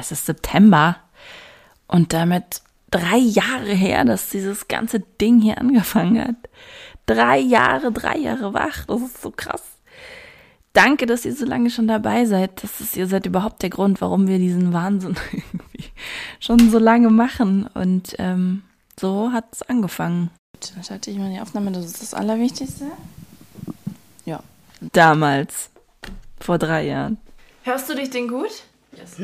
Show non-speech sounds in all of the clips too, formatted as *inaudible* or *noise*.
es ist September und damit drei Jahre her, dass dieses ganze Ding hier angefangen hat. Drei Jahre, drei Jahre wach, das ist so krass. Danke, dass ihr so lange schon dabei seid. Das ist, ihr seid überhaupt der Grund, warum wir diesen Wahnsinn *laughs* irgendwie schon so lange machen. Und ähm, so hat es angefangen. Dann schalte ich mal die Aufnahme, das ist das Allerwichtigste. Ja. Damals. Vor drei Jahren. Hörst du dich denn gut? Yes.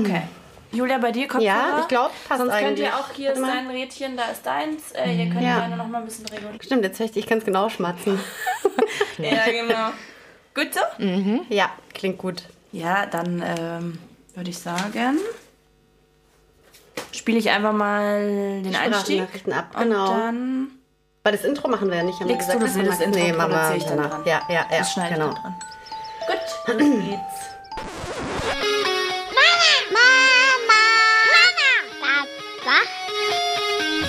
Okay. Julia, bei dir Kopfhörer? Ja, ich glaube, passt Sonst eigentlich. könnt ihr auch, hier ist dein Rädchen, da ist deins. Äh, ihr könnt Ja. gerne noch mal ein bisschen regeln. Stimmt, jetzt höre ich ganz genau schmatzen. *laughs* Ja, genau. Gut so? ja, klingt gut. Ja, dann ähm, würde ich sagen, spiele ich einfach mal den Einstieg. Ab, Und genau. dann Weil das Intro machen wir ja nicht. haben legst du das das machen- Intro Nee, produziere ich danach. Ja, ja, ja. Das schneide genau. ich dann dran. Gut, los geht's.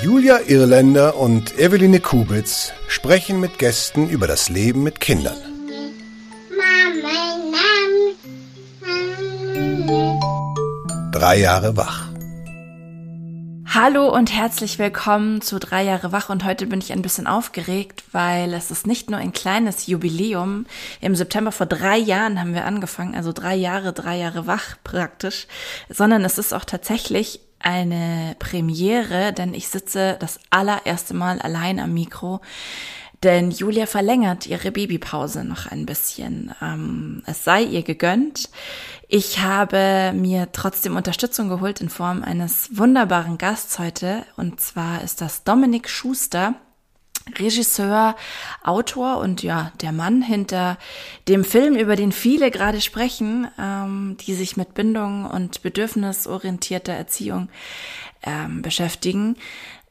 Julia Irländer und Eveline Kubitz sprechen mit Gästen über das Leben mit Kindern. Drei Jahre wach. Hallo und herzlich willkommen zu Drei Jahre Wach und heute bin ich ein bisschen aufgeregt, weil es ist nicht nur ein kleines Jubiläum. Im September vor drei Jahren haben wir angefangen, also drei Jahre, drei Jahre wach praktisch, sondern es ist auch tatsächlich eine Premiere, denn ich sitze das allererste Mal allein am Mikro. Denn Julia verlängert ihre Babypause noch ein bisschen. Ähm, es sei ihr gegönnt. Ich habe mir trotzdem Unterstützung geholt in Form eines wunderbaren Gasts heute. Und zwar ist das Dominik Schuster. Regisseur, Autor und ja, der Mann hinter dem Film, über den viele gerade sprechen, ähm, die sich mit Bindung und bedürfnisorientierter Erziehung ähm, beschäftigen,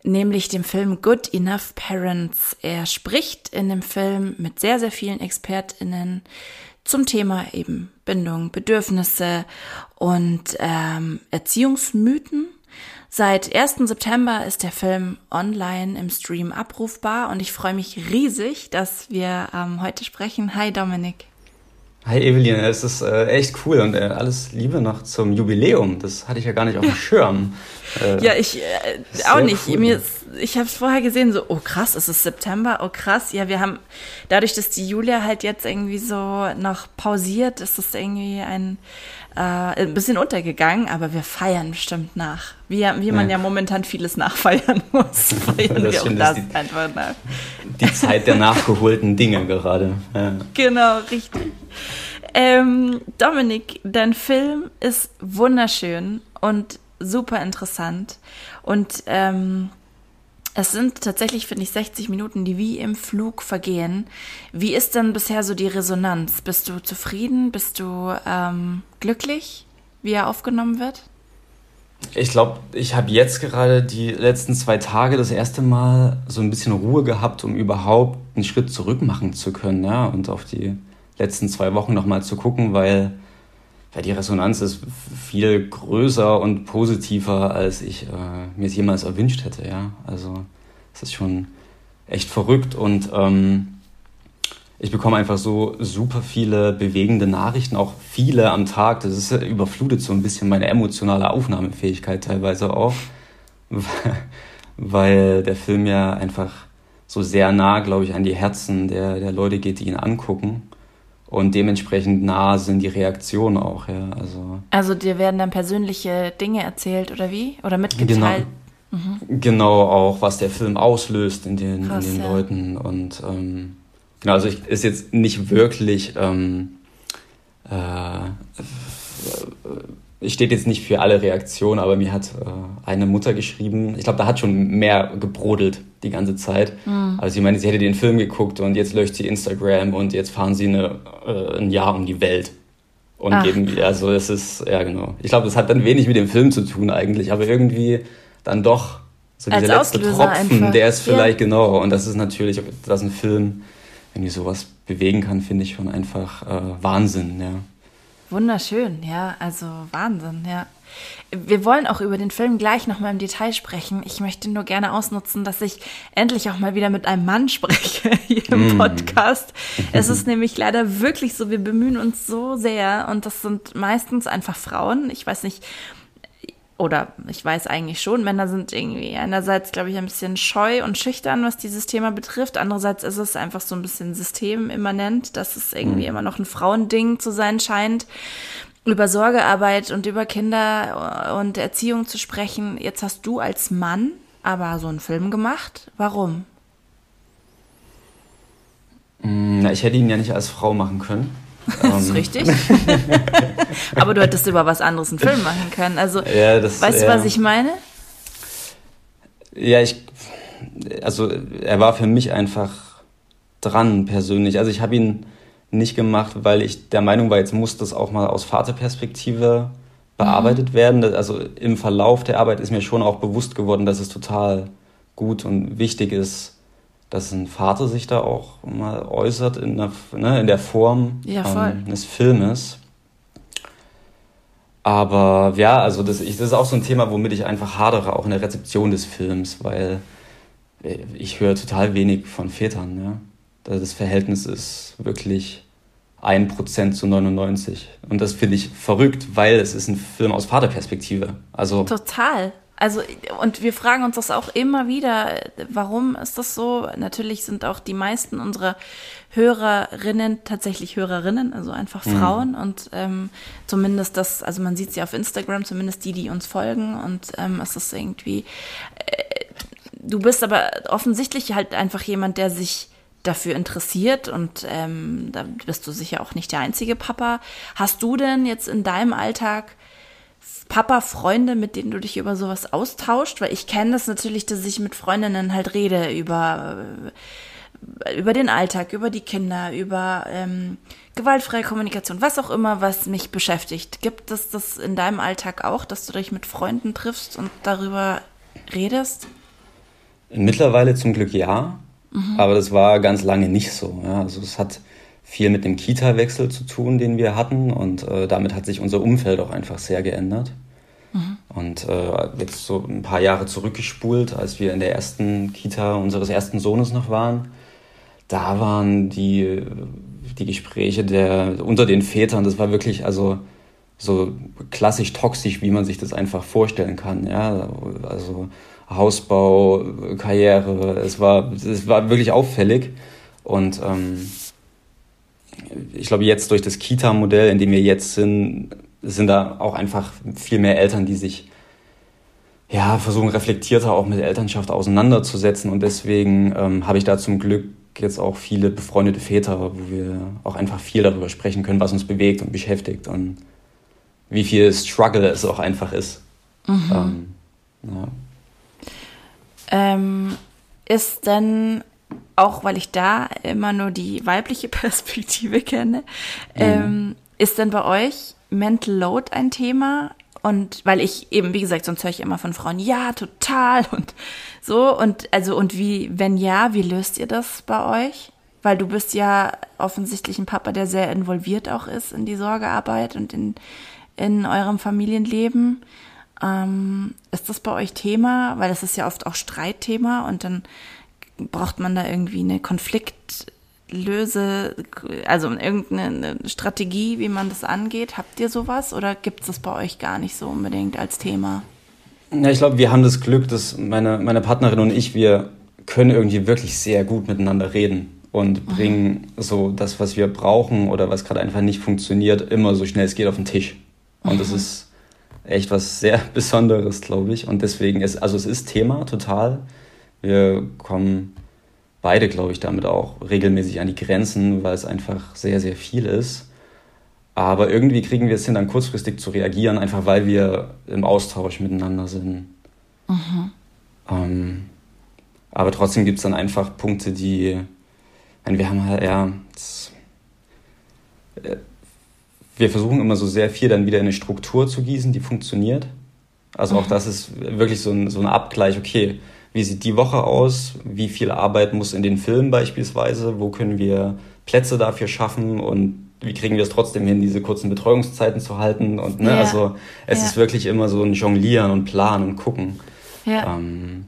nämlich dem Film Good Enough Parents. Er spricht in dem Film mit sehr, sehr vielen ExpertInnen zum Thema eben Bindung, Bedürfnisse und ähm, Erziehungsmythen. Seit 1. September ist der Film online im Stream abrufbar und ich freue mich riesig, dass wir ähm, heute sprechen. Hi Dominik. Hi Evelyn, es ist äh, echt cool und äh, alles Liebe noch zum Jubiläum. Das hatte ich ja gar nicht auf dem *laughs* Schirm. Äh, Ja, ich äh, auch nicht. cool. Mir ist, ich habe es vorher gesehen, so, oh krass, es ist September, oh krass. Ja, wir haben, dadurch, dass die Julia halt jetzt irgendwie so noch pausiert, ist es irgendwie ein, äh, ein bisschen untergegangen, aber wir feiern bestimmt nach. Wie, wie man ja, Ja. momentan vieles nachfeiern *laughs* muss, feiern Das wir auch das ist einfach nach. Die Zeit der nachgeholten Dinge gerade. Ja. Genau, richtig. Ähm, Dominik, dein Film ist wunderschön und super interessant. Und ähm, es sind tatsächlich, finde ich, 60 Minuten, die wie im Flug vergehen. Wie ist denn bisher so die Resonanz? Bist du zufrieden? Bist du ähm, glücklich, wie er aufgenommen wird? Ich glaube, ich habe jetzt gerade die letzten zwei Tage das erste Mal so ein bisschen Ruhe gehabt, um überhaupt einen Schritt zurück machen zu können, ja, und auf die letzten zwei Wochen nochmal zu gucken, weil, weil die Resonanz ist viel größer und positiver, als ich äh, mir es jemals erwünscht hätte, ja. Also es ist schon echt verrückt und ähm, ich bekomme einfach so super viele bewegende Nachrichten, auch viele am Tag. Das ist, äh, überflutet so ein bisschen meine emotionale Aufnahmefähigkeit teilweise auch, *laughs* weil der Film ja einfach so sehr nah, glaube ich, an die Herzen der, der Leute geht, die ihn angucken. Und dementsprechend nah sind die Reaktionen auch, ja. Also Also dir werden dann persönliche Dinge erzählt oder wie? Oder mitgeteilt? genau auch, was der Film auslöst in den, Krass, in den ja. Leuten. Und ähm, genau, also ich, ist jetzt nicht wirklich, ähm, äh, ich steht jetzt nicht für alle Reaktionen, aber mir hat äh, eine Mutter geschrieben, ich glaube, da hat schon mehr gebrodelt die ganze Zeit. Also sie meinte, sie hätte den Film geguckt und jetzt löscht sie Instagram und jetzt fahren sie eine, äh, ein Jahr um die Welt. Und Ach, geben, also es ist, ja genau. Ich glaube, das hat dann wenig mit dem Film zu tun eigentlich, aber irgendwie dann doch so dieser letzte Auslöser Tropfen, einfach. der ist vielleicht Ja. genau. Und das ist natürlich, dass ein Film irgendwie sowas bewegen kann, finde ich schon einfach äh, Wahnsinn, ja. Wunderschön, ja, also Wahnsinn, ja. Wir wollen auch über den Film gleich nochmal im Detail sprechen. Ich möchte nur gerne ausnutzen, dass ich endlich auch mal wieder mit einem Mann spreche *laughs* hier im mm. Podcast. Es ist *laughs* nämlich leider wirklich so, wir bemühen uns so sehr und das sind meistens einfach Frauen. Ich weiß nicht, oder ich weiß eigentlich schon, Männer sind irgendwie einerseits, glaube ich, ein bisschen scheu und schüchtern, was dieses Thema betrifft. Andererseits ist es einfach so ein bisschen systemimmanent, dass es irgendwie mm. immer noch ein Frauending zu sein scheint über Sorgearbeit und über Kinder und Erziehung zu sprechen. Jetzt hast du als Mann aber so einen Film gemacht. Warum? Mm, na, ich hätte ihn ja nicht als Frau machen können. Das ist ähm. richtig. *laughs* aber du hättest über was anderes einen Film machen können. Also, ja, das, weißt du, was ich meine? Ja, ich, also er war für mich einfach dran persönlich. Also ich habe ihn nicht gemacht, weil ich der Meinung war, jetzt muss das auch mal aus Vaterperspektive bearbeitet mhm. werden. Also im Verlauf der Arbeit ist mir schon auch bewusst geworden, dass es total gut und wichtig ist, dass ein Vater sich da auch mal äußert in der, ne, in der Form ja, ähm, des Filmes. Aber ja, also das, ich, das ist auch so ein Thema, womit ich einfach hadere, auch in der Rezeption des Films, weil ich höre total wenig von Vätern. Ja. Das Verhältnis ist wirklich 1% zu 99. Und das finde ich verrückt, weil es ist ein Film aus Vaterperspektive. Also Total. Also, und wir fragen uns das auch immer wieder, warum ist das so? Natürlich sind auch die meisten unserer Hörerinnen tatsächlich Hörerinnen, also einfach mhm. Frauen. Mhm. Und ähm, zumindest das, also man sieht sie auf Instagram, zumindest die, die uns folgen. Und ähm, es ist irgendwie, äh, du bist aber offensichtlich halt einfach jemand, der sich dafür interessiert und ähm, da bist du sicher auch nicht der einzige Papa. Hast du denn jetzt in deinem Alltag Papa-Freunde, mit denen du dich über sowas austauscht? Weil ich kenne das natürlich, dass ich mit Freundinnen halt rede über, äh, über den Alltag, über die Kinder, über ähm, gewaltfreie Kommunikation, was auch immer, was mich beschäftigt. Gibt es das in deinem Alltag auch, dass du dich mit Freunden triffst und darüber redest? Mittlerweile zum Glück ja. Mhm. Aber das war ganz lange nicht so. Ja. Also es hat viel mit dem Kita-Wechsel zu tun, den wir hatten. Und äh, damit hat sich unser Umfeld auch einfach sehr geändert. Mhm. Und äh, jetzt so ein paar Jahre zurückgespult, als wir in der ersten Kita unseres ersten Sohnes noch waren, da waren die, die Gespräche der, unter den Vätern, das war wirklich also so klassisch toxisch, wie man sich das einfach vorstellen kann. Ja? Also Hausbau, Karriere. Es war, es war wirklich auffällig. Und ähm, ich glaube, jetzt durch das Kita-Modell, in dem wir jetzt sind, sind da auch einfach viel mehr Eltern, die sich ja, versuchen reflektierter auch mit Elternschaft auseinanderzusetzen. Und deswegen ähm, habe ich da zum Glück jetzt auch viele befreundete Väter, wo wir auch einfach viel darüber sprechen können, was uns bewegt und beschäftigt und wie viel Struggle es auch einfach ist. Mhm. Ähm, ja. Ähm, ist denn, auch weil ich da immer nur die weibliche *laughs* Perspektive kenne, mhm. ähm, ist denn bei euch Mental Load ein Thema? Und weil ich eben, wie gesagt, sonst höre ich immer von Frauen, ja, total und so. Und also, und wie, wenn ja, wie löst ihr das bei euch? Weil du bist ja offensichtlich ein Papa, der sehr involviert auch ist in die Sorgearbeit und in, in eurem Familienleben. Ähm, ist das bei euch Thema? Weil das ist ja oft auch Streitthema und dann braucht man da irgendwie eine Konfliktlöse, also irgendeine Strategie, wie man das angeht. Habt ihr sowas oder gibt es das bei euch gar nicht so unbedingt als Thema? Ja, ich glaube, wir haben das Glück, dass meine, meine Partnerin und ich, wir können irgendwie wirklich sehr gut miteinander reden und mhm. bringen so das, was wir brauchen oder was gerade einfach nicht funktioniert, immer so schnell es geht auf den Tisch. Und mhm. das ist echt was sehr *laughs* Besonderes, glaube ich. Und deswegen ist, also es ist Thema total. Wir kommen beide, glaube ich, damit auch regelmäßig an die Grenzen, weil es einfach sehr, sehr viel ist. Aber irgendwie kriegen wir es hin, dann kurzfristig zu reagieren, einfach weil wir im Austausch miteinander sind. Mhm. Ähm, aber trotzdem gibt es dann einfach Punkte, die, wir haben halt, ja, das, äh, wir versuchen immer so sehr viel dann wieder in eine Struktur zu gießen, die funktioniert. Also auch mhm. das ist wirklich so ein, so ein Abgleich, okay, wie sieht die Woche aus, wie viel Arbeit muss in den Filmen beispielsweise, wo können wir Plätze dafür schaffen und wie kriegen wir es trotzdem hin, diese kurzen Betreuungszeiten zu halten und ne, Ja. also es Ja. ist wirklich immer so ein Jonglieren und Planen und Gucken. Ja. Ähm,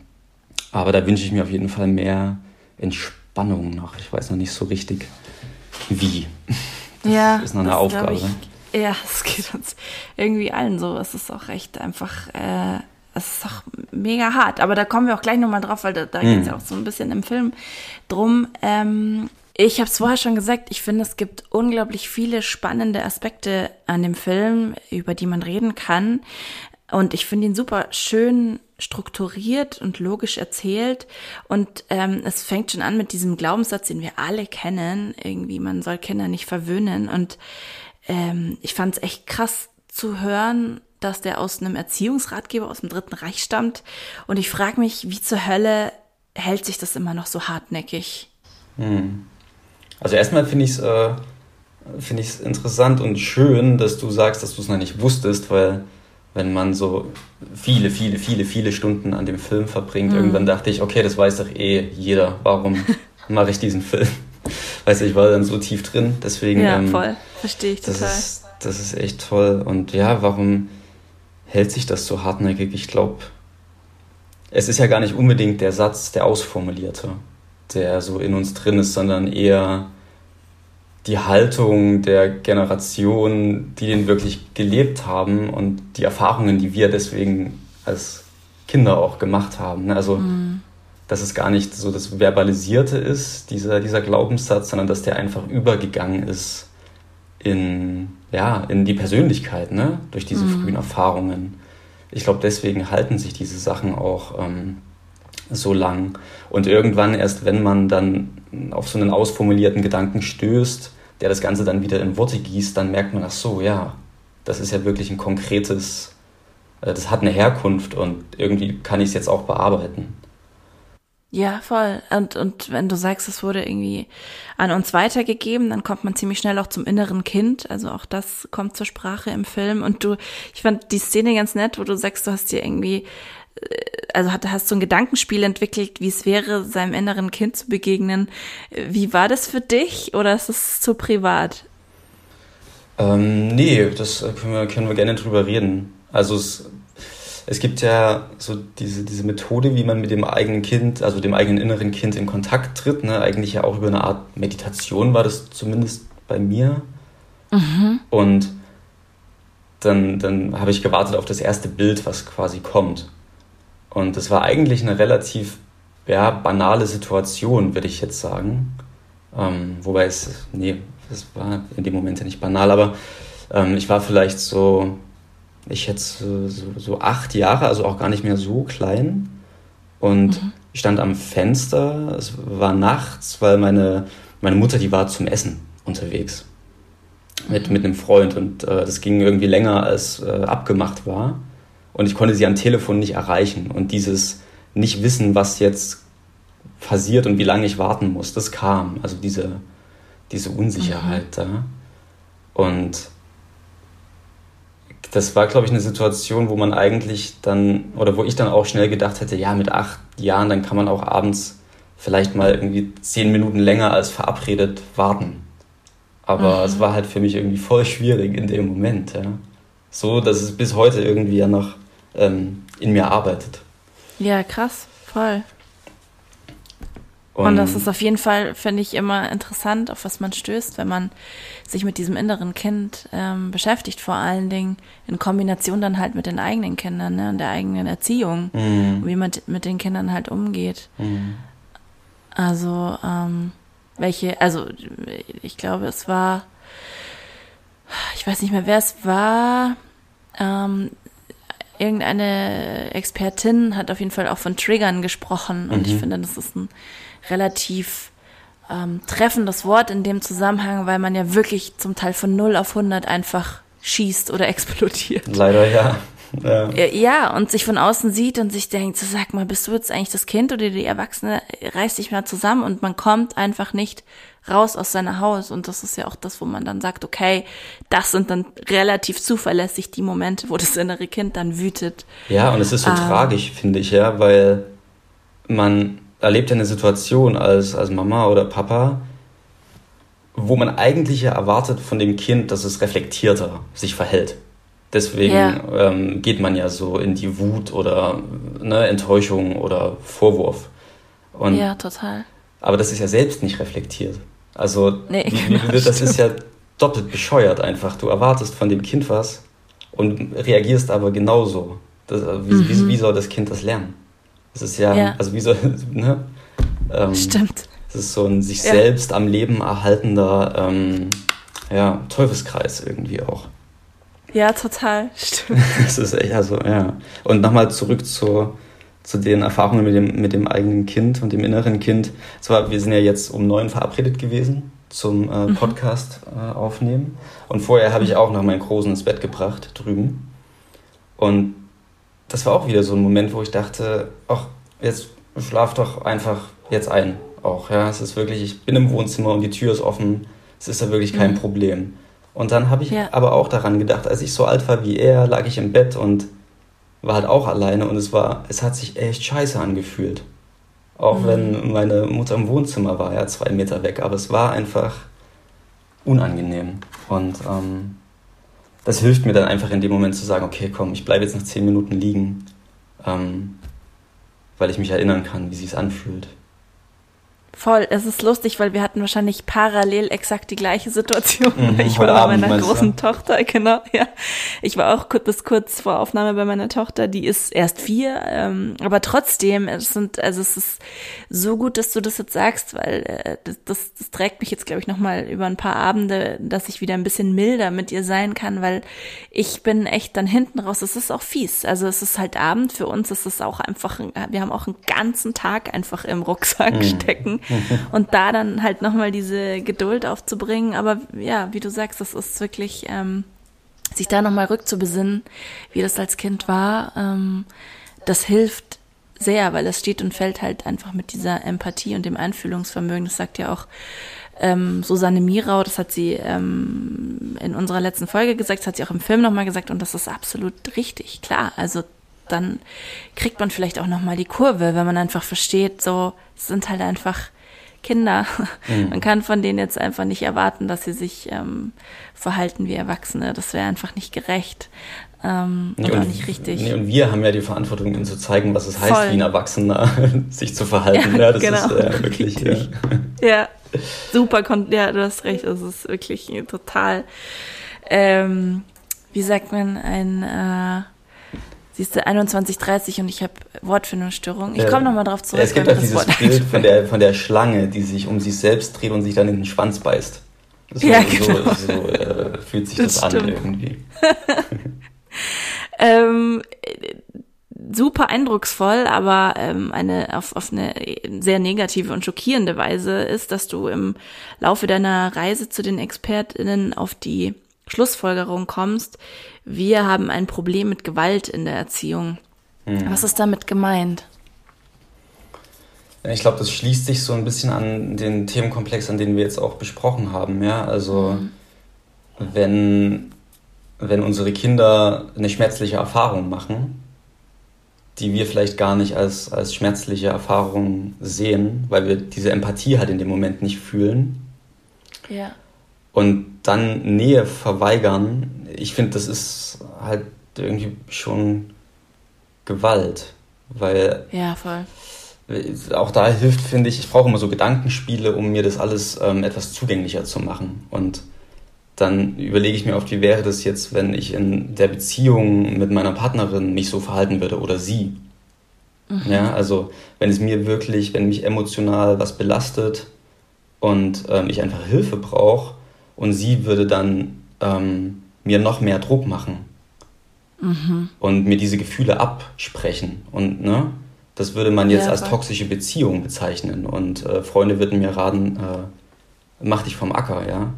aber da wünsche ich mir auf jeden Fall mehr Entspannung noch. Ich weiß noch nicht so richtig wie. ja, ist noch eine das Aufgabe. Ich, ja, *laughs* es geht uns irgendwie allen so. Es ist auch echt einfach, äh, es ist auch mega hart. Aber da kommen wir auch gleich nochmal drauf, weil da, da geht es ja auch so ein bisschen im Film drum. Ähm, ich habe es vorher schon gesagt, ich finde, es gibt unglaublich viele spannende Aspekte an dem Film, über die man reden kann. Und ich finde ihn super schön strukturiert und logisch erzählt. Und ähm, es fängt schon an mit diesem Glaubenssatz, den wir alle kennen. Irgendwie, man soll Kinder nicht verwöhnen. Und ähm, ich fand es echt krass zu hören, dass der aus einem Erziehungsratgeber aus dem Dritten Reich stammt. Und ich frage mich, wie zur Hölle hält sich das immer noch so hartnäckig? Also erstmal finde ich es äh, es interessant und schön, dass du sagst, dass du es noch nicht wusstest, weil wenn man so viele, viele, viele, viele Stunden an dem Film verbringt, Mhm. irgendwann dachte ich, okay, das weiß doch eh jeder. Warum *laughs* mache ich diesen Film? Weißt du, ich war dann so tief drin, deswegen. Ja, ähm, voll. Verstehe ich Das total. ist, das ist echt toll. Und ja, warum hält sich das so hartnäckig? Ich glaube, es ist ja gar nicht unbedingt der Satz, der ausformulierte, der so in uns drin ist, sondern eher die Haltung der Generation, die den wirklich gelebt haben und die Erfahrungen, die wir deswegen als Kinder auch gemacht haben. ne? Also, dass es gar nicht so das Verbalisierte ist, dieser, dieser Glaubenssatz, sondern dass der einfach übergegangen ist in, ja, in die Persönlichkeit, ne? durch diese frühen Erfahrungen. Ich glaube, deswegen halten sich diese Sachen auch ähm, so lang. Und irgendwann, erst wenn man dann auf so einen ausformulierten Gedanken stößt, der das Ganze dann wieder in Worte gießt, dann merkt man, ach so, ja, das ist ja wirklich ein konkretes, äh, das hat eine Herkunft und irgendwie kann ich es jetzt auch bearbeiten. Ja, voll. Und, und wenn du sagst, es wurde irgendwie an uns weitergegeben, dann kommt man ziemlich schnell auch zum inneren Kind. Also auch das kommt zur Sprache im Film. Und du, ich fand die Szene ganz nett, wo du sagst, du hast dir irgendwie, äh, also hast, hast so ein Gedankenspiel entwickelt, wie es wäre, seinem inneren Kind zu begegnen. Wie war das für dich oder ist es zu privat? Ähm, nee, das können wir, können wir gerne drüber reden. Also es, es gibt ja so diese, diese Methode, wie man mit dem eigenen Kind, also dem eigenen inneren Kind in Kontakt tritt. Ne? Eigentlich ja auch über eine Art Meditation war das zumindest bei mir. Und dann, dann habe ich gewartet auf das erste Bild, was quasi kommt. Und das war eigentlich eine relativ ja, banale Situation, würde ich jetzt sagen. Ähm, wobei es, nee, das war in dem Moment ja nicht banal, aber ähm, ich war vielleicht so, ich jetzt so, so, acht Jahre, also auch gar nicht mehr so klein. Und ich stand am Fenster, es war nachts, weil meine, meine Mutter, die war zum Essen unterwegs mit, mit einem Freund und äh, das ging irgendwie länger als äh, abgemacht war. Und ich konnte sie am Telefon nicht erreichen. Und dieses nicht wissen, was jetzt passiert und wie lange ich warten muss, das kam. Also diese, diese Unsicherheit da. Und das war, glaube ich, eine Situation, wo man eigentlich dann, oder wo ich dann auch schnell gedacht hätte, ja, mit acht Jahren, dann kann man auch abends vielleicht mal irgendwie zehn Minuten länger als verabredet warten. Aber es war halt für mich irgendwie voll schwierig in dem Moment, ja. So, dass es bis heute irgendwie ja noch ähm, in mir arbeitet. Ja, krass, voll. Und, das ist auf jeden Fall, finde ich, immer interessant, auf was man stößt, wenn man sich mit diesem inneren Kind ähm, beschäftigt, vor allen Dingen in Kombination dann halt mit den eigenen Kindern ne, und der eigenen Erziehung, Mhm. und wie man mit den Kindern halt umgeht. Mhm. Also, ähm, welche, also ich glaube, es war, ich weiß nicht mehr, wer es war, ähm, irgendeine Expertin hat auf jeden Fall auch von Triggern gesprochen und ich finde, das ist ein relativ ähm, treffendes Wort in dem Zusammenhang, weil man ja wirklich zum Teil von 0 auf 100 einfach schießt oder *laughs* explodiert. Leider ja. Ja. Und sich von außen sieht und sich denkt, so sag mal, bist du jetzt eigentlich das Kind oder die Erwachsene, reiß dich mal zusammen und man kommt einfach nicht raus aus seiner Haus. Und das ist ja auch das, wo man dann sagt, okay, das sind dann relativ zuverlässig die Momente, wo das innere Kind dann wütet. Ja, und es ist so tragisch, finde ich, ja, weil man erlebt ja eine Situation als, als Mama oder Papa, wo man eigentlich ja erwartet von dem Kind, dass es reflektierter sich verhält. Deswegen Ja. ähm, geht man ja so in die Wut oder ne, Enttäuschung oder Vorwurf. Und, Ja, total. Aber das ist ja selbst nicht reflektiert. Also Nee, *laughs* genau, das ist ja doppelt bescheuert einfach. Du erwartest von dem Kind was und reagierst aber genauso. Das, äh, wie, wie, wie soll das Kind das lernen? Das ist ja, Mhm. Ja. also wie soll, *laughs* ne? Ähm, Stimmt. es ist so ein sich Ja. selbst am Leben erhaltender ähm, ja, Teufelskreis irgendwie auch. Ja, total. *laughs* Stimmt. *laughs* Das ist echt, also, ja. Und nochmal zurück zu, zu den Erfahrungen mit dem, mit dem eigenen Kind und dem inneren Kind. Zwar, wir sind ja jetzt um neun verabredet gewesen zum äh, Podcast äh, aufnehmen. Und vorher habe ich auch noch meinen Großen ins Bett gebracht, drüben. Und das war auch wieder so ein Moment, wo ich dachte, ach, jetzt schlaf doch einfach jetzt ein. Auch, ja. Es ist wirklich, ich bin im Wohnzimmer und die Tür ist offen. Es ist ja wirklich kein Problem. Und dann habe ich Ja. aber auch daran gedacht, als ich so alt war wie er, lag ich im Bett und war halt auch alleine und es war, es hat sich echt scheiße angefühlt. Auch wenn meine Mutter im Wohnzimmer war, ja, zwei Meter weg, aber es war einfach unangenehm. Und ähm, das hilft mir dann einfach in dem Moment zu sagen, okay, komm, ich bleibe jetzt noch zehn Minuten liegen, ähm, weil ich mich erinnern kann, wie sich anfühlt. Voll, es ist lustig, weil wir hatten wahrscheinlich parallel exakt die gleiche Situation. Mhm, *laughs* ich war bei Abend meiner meinst du? großen Tochter, genau, ja. Ich war auch kurz, bis kurz vor Aufnahme bei meiner Tochter, die ist erst vier, ähm, aber trotzdem, es sind, also es ist so gut, dass du das jetzt sagst, weil äh, das, das, das trägt mich jetzt, glaube ich, nochmal über ein paar Abende, dass ich wieder ein bisschen milder mit ihr sein kann, weil ich bin echt dann hinten raus, es ist auch fies. Also es ist halt Abend, für uns ist es auch einfach, ein- wir haben auch einen ganzen Tag einfach im Rucksack stecken *laughs* und da dann halt nochmal diese Geduld aufzubringen. Aber ja, wie du sagst, das ist wirklich, ähm, sich da nochmal rückzubesinnen, wie das als Kind war, ähm, das hilft sehr, weil es steht und fällt halt einfach mit dieser Empathie und dem Einfühlungsvermögen. Das sagt ja auch ähm, Susanne Mirau, das hat sie ähm, in unserer letzten Folge gesagt, das hat sie auch im Film nochmal gesagt und das ist absolut richtig, klar. Also dann kriegt man vielleicht auch nochmal die Kurve, wenn man einfach versteht, so, es sind halt einfach Kinder. Man kann von denen jetzt einfach nicht erwarten, dass sie sich ähm, verhalten wie Erwachsene. Das wäre einfach nicht gerecht ähm, und, auch nicht richtig. Nee, und wir haben ja die Verantwortung, ihnen zu zeigen, was es heißt, Voll. wie ein Erwachsener *laughs* sich zu verhalten. Ja, Ja, das genau. ist äh, *laughs* wirklich. Ja. Richtig. Ja, super, ja, du hast recht, das ist wirklich total, ähm, wie sagt man, ein, äh, siehst du, 21.30 und ich habe Wortfindungsstörung. Ich komme nochmal drauf zurück. Es gibt mir das dieses Wort Bild von der, von der Schlange, die sich um sich selbst dreht und sich dann in den Schwanz beißt. So, Ja, genau. so, so äh, fühlt sich Das das, an irgendwie. *laughs* Ähm, äh, super eindrucksvoll, aber ähm, eine auf, auf eine sehr negative und schockierende Weise ist, dass du im Laufe deiner Reise zu den ExpertInnen auf die Schlussfolgerung kommst, wir haben ein Problem mit Gewalt in der Erziehung. Was ist damit gemeint? Ich glaube, das schließt sich so ein bisschen an den Themenkomplex, an den wir jetzt auch besprochen haben. Ja, also wenn, wenn unsere Kinder eine schmerzliche Erfahrung machen, die wir vielleicht gar nicht als, als schmerzliche Erfahrung sehen, weil wir diese Empathie halt in dem Moment nicht fühlen Ja. Und dann Nähe verweigern, ich finde, das ist halt irgendwie schon Gewalt, weil Ja, voll. auch da hilft, finde ich, ich brauche immer so Gedankenspiele, um mir das alles ähm, etwas zugänglicher zu machen. Und dann überlege ich mir oft, wie wäre das jetzt, wenn ich in der Beziehung mit meiner Partnerin mich so verhalten würde oder sie. Ja, also wenn es mir wirklich, wenn mich emotional was belastet und ähm, ich einfach Hilfe brauche und sie würde dann ähm, mir noch mehr Druck machen und mir diese Gefühle absprechen und ne, das würde man jetzt Ja, als voll. toxische Beziehung bezeichnen und äh, Freunde würden mir raten, äh, mach dich vom Acker, ja.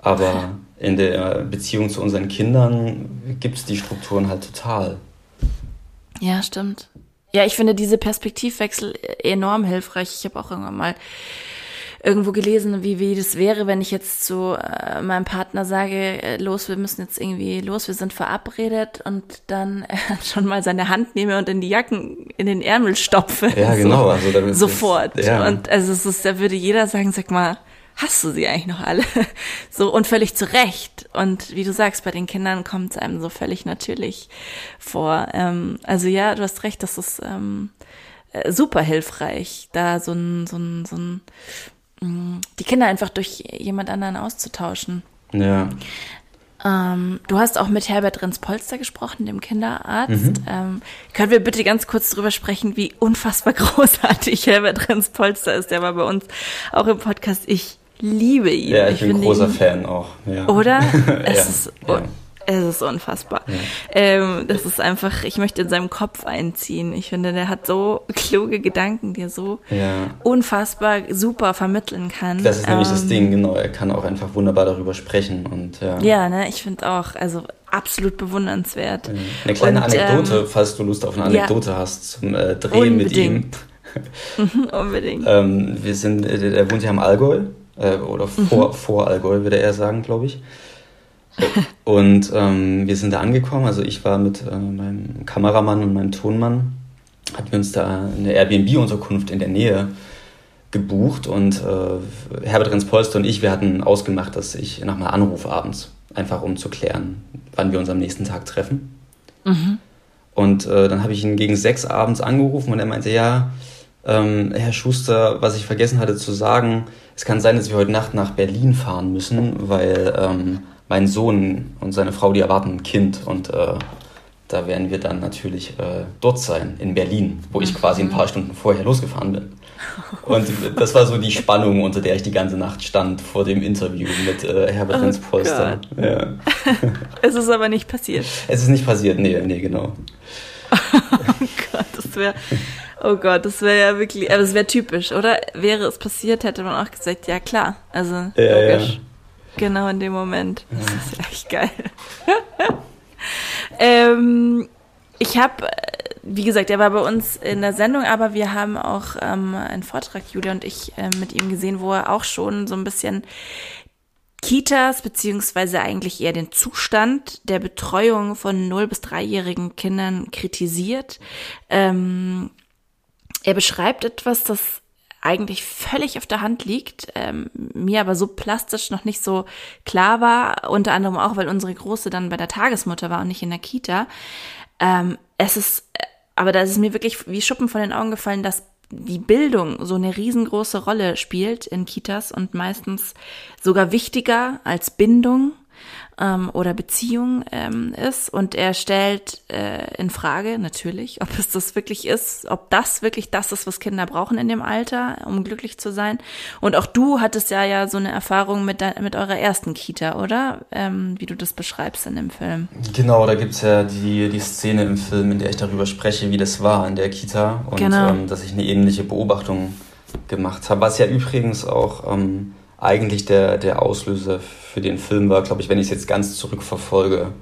Aber *laughs* in der Beziehung zu unseren Kindern gibt es die Strukturen halt total. Ja, stimmt. Ja, ich finde diese Perspektivwechsel enorm hilfreich. Ich habe auch irgendwann mal irgendwo gelesen, wie, wie das wäre, wenn ich jetzt zu äh, meinem Partner sage, äh, los, wir müssen jetzt irgendwie los, wir sind verabredet und dann *laughs* äh, schon mal seine Hand nehme und in die Jacken, in den Ärmel stopfe. Ja, *laughs* genau, also damit sofort. ja. Und also es ist, da würde jeder sagen, sag mal, hast du sie eigentlich noch alle? *laughs* So und völlig zu Recht. Und wie du sagst, bei den Kindern kommt es einem so völlig natürlich vor. Ähm, also ja, du hast recht, das ist ähm, äh, super hilfreich, da so ein, so ein, so ein, die Kinder einfach durch jemand anderen auszutauschen. Ja. Ähm, du hast auch mit Herbert Renz-Polster gesprochen, dem Kinderarzt. Mhm. Ähm, können wir bitte ganz kurz drüber sprechen, wie unfassbar *laughs* großartig Herbert Renz-Polster ist? Der war bei uns auch im Podcast. Ich liebe ihn. Ja, ich, ich bin ein großer ihn, Fan auch. Ja. Oder? *laughs* Es ja, ist, ja. Es ist unfassbar. Ja. Ähm, das ist einfach, ich möchte in seinem Kopf einziehen. Ich finde, der hat so kluge Gedanken, die er so ja. unfassbar super vermitteln kann. Das ist nämlich ähm, das Ding, genau. Er kann auch einfach wunderbar darüber sprechen und ja. Ja, ne, ich finde auch, also absolut bewundernswert. Eine kleine und, Anekdote, ähm, falls du Lust auf eine Anekdote hast zum äh, Drehen mit ihm. unbedingt. *laughs* *laughs* ähm, wir sind, äh, der wohnt ja am Allgäu, äh, oder vor, mhm. vor Allgäu, würde er sagen, glaube ich. Und ähm, wir sind da angekommen, also ich war mit äh, meinem Kameramann und meinem Tonmann, hatten wir uns da eine Airbnb-Unterkunft in der Nähe gebucht und äh, Herbert Renz-Polster und ich, wir hatten ausgemacht, dass ich nochmal anrufe abends, einfach um zu klären, wann wir uns am nächsten Tag treffen. Mhm. Und äh, dann habe ich ihn gegen sechs abends angerufen und er meinte, ja, ähm, Herr Schuster, was ich vergessen hatte zu sagen, es kann sein, dass wir heute Nacht nach Berlin fahren müssen, weil ähm, mein Sohn und seine Frau, die erwarten ein Kind und äh, da werden wir dann natürlich äh, dort sein, in Berlin, wo ich quasi ein paar mhm. Stunden vorher losgefahren bin. *laughs* Und das war so die Spannung, unter der ich die ganze Nacht stand vor dem Interview mit äh, Herbert oh Polster. Ja. *laughs* es ist aber nicht passiert. Es ist nicht passiert, nee, nee, genau. *laughs* oh Gott, das wäre. Oh Gott, das wäre ja wirklich, aber das wäre typisch, oder? Wäre es passiert, hätte man auch gesagt, ja klar, also ja, logisch. Ja. Genau in dem Moment. Das ist echt geil. *laughs* ähm, ich habe, wie gesagt, er war bei uns in der Sendung, aber wir haben auch ähm, einen Vortrag, Julia und ich, äh, mit ihm gesehen, wo er auch schon so ein bisschen Kitas beziehungsweise eigentlich eher den Zustand der Betreuung von 0- bis 3-jährigen Kindern kritisiert. Ähm, er beschreibt etwas, das eigentlich völlig auf der Hand liegt, ähm, mir aber so plastisch noch nicht so klar war, unter anderem auch, weil unsere Große dann bei der Tagesmutter war und nicht in der Kita. Ähm, es ist, aber da ist es mir wirklich wie Schuppen von den Augen gefallen, dass die Bildung so eine riesengroße Rolle spielt in Kitas und meistens sogar wichtiger als Bindung ähm, oder Beziehung ähm, ist. Und er stellt äh, in Frage natürlich, ob es das wirklich ist, ob das wirklich das ist, was Kinder brauchen in dem Alter, um glücklich zu sein. Und auch du hattest ja ja so eine Erfahrung mit, de mit eurer ersten Kita, oder? Ähm, wie du das beschreibst in dem Film. Genau, da gibt's ja die, die Szene im Film, in der ich darüber spreche, wie das war in der Kita und genau. ähm, dass ich eine ähnliche Beobachtung gemacht habe. Was ja übrigens auch ähm, eigentlich der, der Auslöser für den Film war, glaube ich, wenn ich es jetzt ganz zurückverfolge,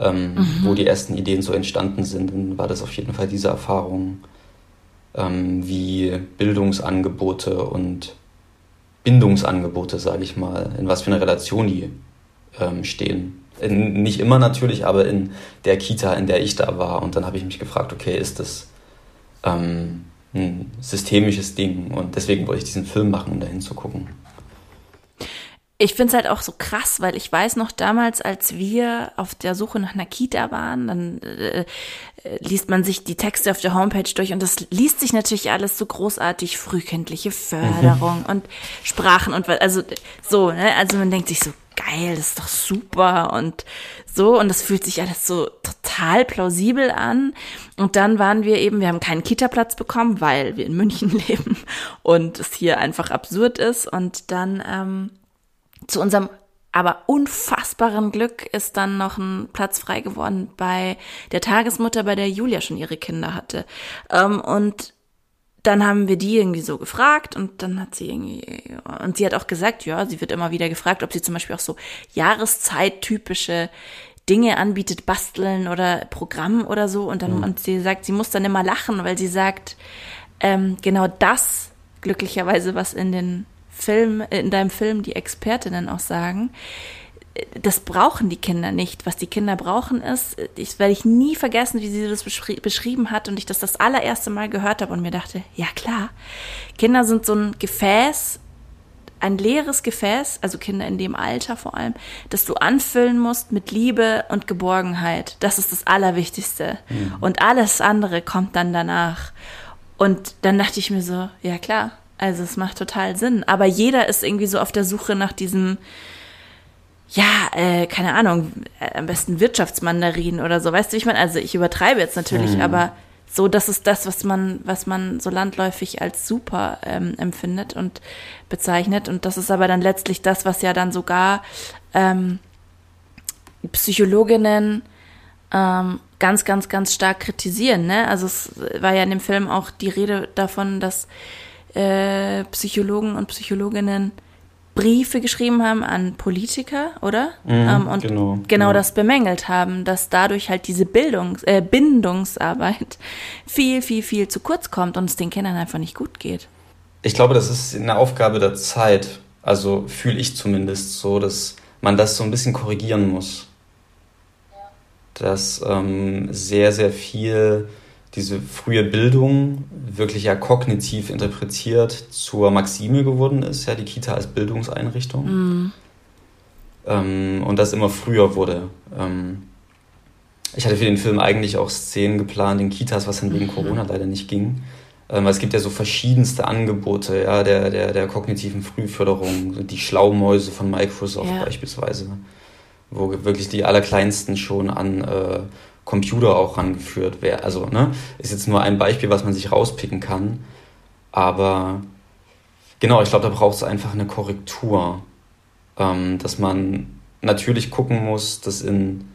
ähm, mhm. wo die ersten Ideen so entstanden sind, dann war das auf jeden Fall diese Erfahrung, ähm, wie Bildungsangebote und Bindungsangebote, sage ich mal, in was für einer Relation die ähm, stehen. In, nicht immer natürlich, aber in der Kita, in der ich da war. Und dann habe ich mich gefragt, okay, ist das ähm, ein systemisches Ding? Und deswegen wollte ich diesen Film machen, um da hinzugucken ich finde es halt auch so krass, weil ich weiß noch damals, als wir auf der Suche nach einer Kita waren, dann äh, liest man sich die Texte auf der Homepage durch und das liest sich natürlich alles so großartig, frühkindliche Förderung mhm. und Sprachen und also so, ne? Also man denkt sich so, geil, das ist doch super und so und das fühlt sich alles so total plausibel an. Und dann waren wir eben, wir haben keinen Kita-Platz bekommen, weil wir in München *laughs* leben und es hier einfach absurd ist und dann ähm, zu unserem aber unfassbaren Glück ist dann noch ein Platz frei geworden bei der Tagesmutter, bei der Julia schon ihre Kinder hatte. Ähm, und dann haben wir die irgendwie so gefragt und dann hat sie irgendwie, und sie hat auch gesagt, ja, sie wird immer wieder gefragt, ob sie zum Beispiel auch so Jahreszeit-typische Dinge anbietet, basteln oder Programm oder so. Und dann, mhm. und sie sagt, sie muss dann immer lachen, weil sie sagt, ähm, genau das, glücklicherweise, was in den Film, in deinem Film die Expertinnen auch sagen, das brauchen die Kinder nicht. Was die Kinder brauchen ist, ich werde ich nie vergessen, wie sie das beschri beschrieben hat und ich das das allererste Mal gehört habe und mir dachte, ja klar, Kinder sind so ein Gefäß, ein leeres Gefäß, also Kinder in dem Alter vor allem, das du anfüllen musst mit Liebe und Geborgenheit. Das ist das Allerwichtigste. Mhm. Und alles andere kommt dann danach. Und dann dachte ich mir so, ja klar, also es macht total Sinn. Aber jeder ist irgendwie so auf der Suche nach diesem, ja, äh, keine Ahnung, äh, am besten Wirtschaftsmandarin oder so. Weißt du, ich meine, also ich übertreibe jetzt natürlich, mhm. aber so, das ist das, was man, was man so landläufig als super ähm, empfindet und bezeichnet. Und das ist aber dann letztlich das, was ja dann sogar ähm, Psychologinnen ähm, ganz, ganz, ganz stark kritisieren. Ne? Also es war ja in dem Film auch die Rede davon, dass äh, Psychologen und Psychologinnen Briefe geschrieben haben an Politiker, oder? Mhm, ähm, und genau, genau das bemängelt haben, dass dadurch halt diese Bildungs äh, Bindungsarbeit *laughs* viel, viel, viel zu kurz kommt und es den Kindern einfach nicht gut geht. Ich glaube, das ist eine Aufgabe der Zeit. Also fühle ich zumindest so, dass man das so ein bisschen korrigieren muss. Dass ähm, sehr, sehr viel diese frühe Bildung wirklich ja kognitiv interpretiert zur Maxime geworden ist, ja, die Kita als Bildungseinrichtung. Mhm. Ähm, und das immer früher wurde. Ähm, ich hatte für den Film eigentlich auch Szenen geplant in Kitas, was dann wegen mhm. Corona leider nicht ging. Ähm, es gibt ja so verschiedenste Angebote ja, der, der, der kognitiven Frühförderung, die Schlaumäuse von Microsoft ja. beispielsweise, wo wirklich die Allerkleinsten schon an äh, Computer auch rangeführt wäre. Also, ne, ist jetzt nur ein Beispiel, was man sich rauspicken kann. Aber genau, ich glaube, da braucht es einfach eine Korrektur. Ähm, dass man natürlich gucken muss, dass in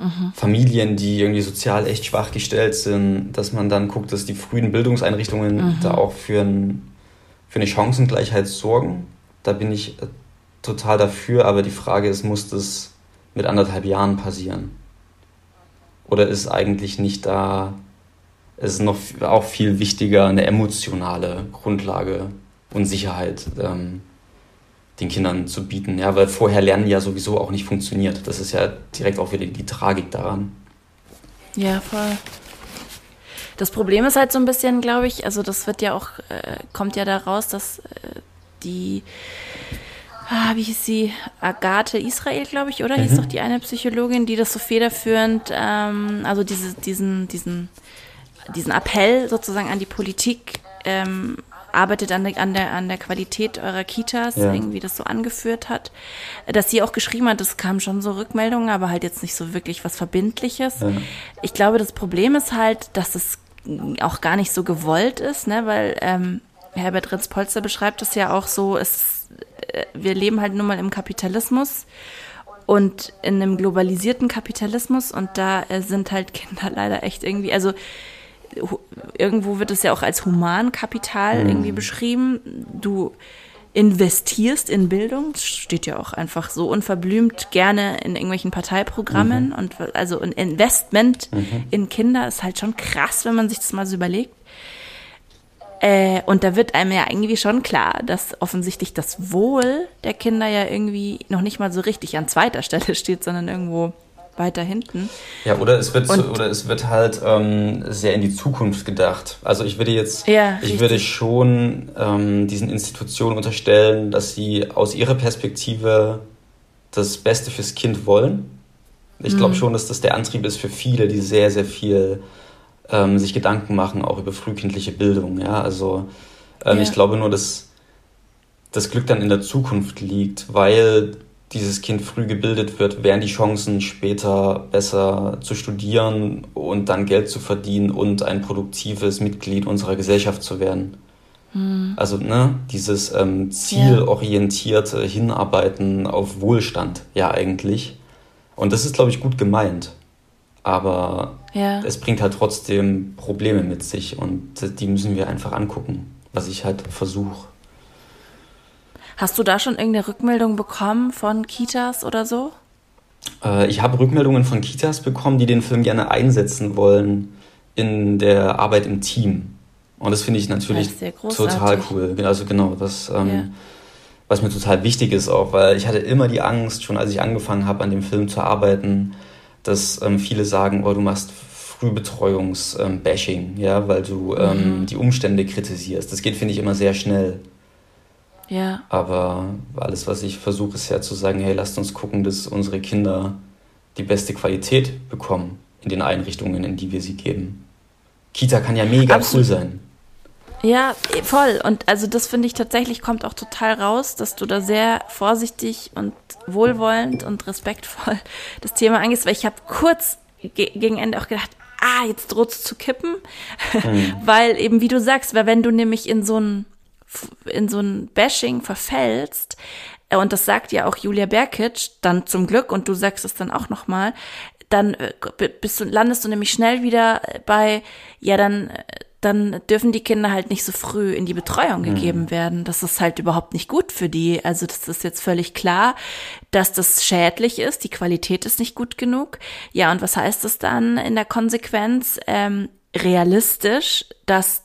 mhm. Familien, die irgendwie sozial echt schwach gestellt sind, dass man dann guckt, dass die frühen Bildungseinrichtungen mhm. da auch für, ein, für eine Chancengleichheit sorgen. Da bin ich äh, total dafür, aber die Frage ist, muss das mit anderthalb Jahren passieren? Oder ist eigentlich nicht da, es ist noch auch viel wichtiger, eine emotionale Grundlage und Sicherheit ähm, den Kindern zu bieten. Ja, weil vorher Lernen ja sowieso auch nicht funktioniert. Das ist ja direkt auch wieder die Tragik daran. Ja, voll. Das Problem ist halt so ein bisschen, glaube ich, also das wird ja auch, äh, kommt ja da raus, dass äh, die ah, wie hieß sie? Agathe Israel, glaube ich, oder? Mhm. Hieß doch die eine Psychologin, die das so federführend, ähm, also diese, diesen, diesen, diesen Appell sozusagen an die Politik ähm, arbeitet an der, an der, an der Qualität eurer Kitas, ja. irgendwie das so angeführt hat. Dass sie auch geschrieben hat, es kamen schon so Rückmeldungen, aber halt jetzt nicht so wirklich was Verbindliches. Ja. Ich glaube, das Problem ist halt, dass es auch gar nicht so gewollt ist, ne, weil ähm, Herbert Ritz-Polster beschreibt das ja auch so, es wir leben halt nun mal im Kapitalismus und in einem globalisierten Kapitalismus und da äh, sind halt Kinder *laughs* leider echt irgendwie, also irgendwo wird es ja auch als Humankapital mhm. irgendwie beschrieben. Du investierst in Bildung, das steht ja auch einfach so unverblümt gerne in irgendwelchen Parteiprogrammen mhm. und also ein Investment mhm. in Kinder ist halt schon krass, wenn man sich das mal so überlegt. Äh, und da wird einem ja irgendwie schon klar, dass offensichtlich das Wohl der Kinder ja irgendwie noch nicht mal so richtig an zweiter Stelle *laughs* steht, sondern irgendwo weiter hinten. Ja, oder es wird, so, oder es wird halt ähm, sehr in die Zukunft gedacht. Also ich würde jetzt, ja, ich würde schon ähm, diesen Institutionen unterstellen, dass sie aus ihrer Perspektive das Beste fürs Kind wollen. Ich mhm. glaube schon, dass das der Antrieb ist für viele, die sehr, sehr viel ähm, sich Gedanken machen, auch über frühkindliche Bildung. Ja? Also ähm, ja. ich glaube nur, dass das Glück dann in der Zukunft liegt, weil dieses Kind früh gebildet wird, wären die Chancen später besser zu studieren und dann Geld zu verdienen und ein produktives Mitglied unserer Gesellschaft zu werden. Mhm. Also ne, dieses ähm, zielorientierte Hinarbeiten auf Wohlstand, ja eigentlich. Und das ist, glaube ich, gut gemeint aber ja. es bringt halt trotzdem Probleme mit sich und die müssen wir einfach angucken, was ich halt versuche. Hast du da schon irgendeine Rückmeldung bekommen von Kitas oder so? Äh, ich habe Rückmeldungen von Kitas bekommen, die den Film gerne einsetzen wollen in der Arbeit im Team. Und das finde ich natürlich total cool. Also genau, das, ähm, ja. was mir total wichtig ist auch, weil ich hatte immer die Angst, schon als ich angefangen habe, an dem Film zu arbeiten, dass ähm, viele sagen, oh, du machst Frühbetreuungs-Bashing, ähm, ja, weil du ähm, mhm. die Umstände kritisierst. Das geht, finde ich, immer sehr schnell. Ja. Aber alles, was ich versuche, ist ja zu sagen, hey, lasst uns gucken, dass unsere Kinder die beste Qualität bekommen in den Einrichtungen, in die wir sie geben. Kita kann ja mega Absolut. cool sein. Ja, voll. Und also das finde ich tatsächlich kommt auch total raus, dass du da sehr vorsichtig und wohlwollend und respektvoll *laughs* das Thema angehst, weil ich habe kurz ge gegen Ende auch gedacht, ah, jetzt droht es zu kippen, mhm. *laughs* weil eben wie du sagst, weil wenn du nämlich in so ein in so ein Bashing verfällst, äh, und das sagt ja auch Julia Berkic dann zum Glück und du sagst es dann auch noch mal, dann äh, bist du landest du nämlich schnell wieder bei ja dann äh, dann dürfen die Kinder halt nicht so früh in die Betreuung mhm. gegeben mhm. werden. Das ist halt überhaupt nicht gut für die. Also das ist jetzt völlig klar, dass das schädlich ist. Die Qualität ist nicht gut genug. Ja, und was heißt das dann in der Konsequenz? Ähm, realistisch, dass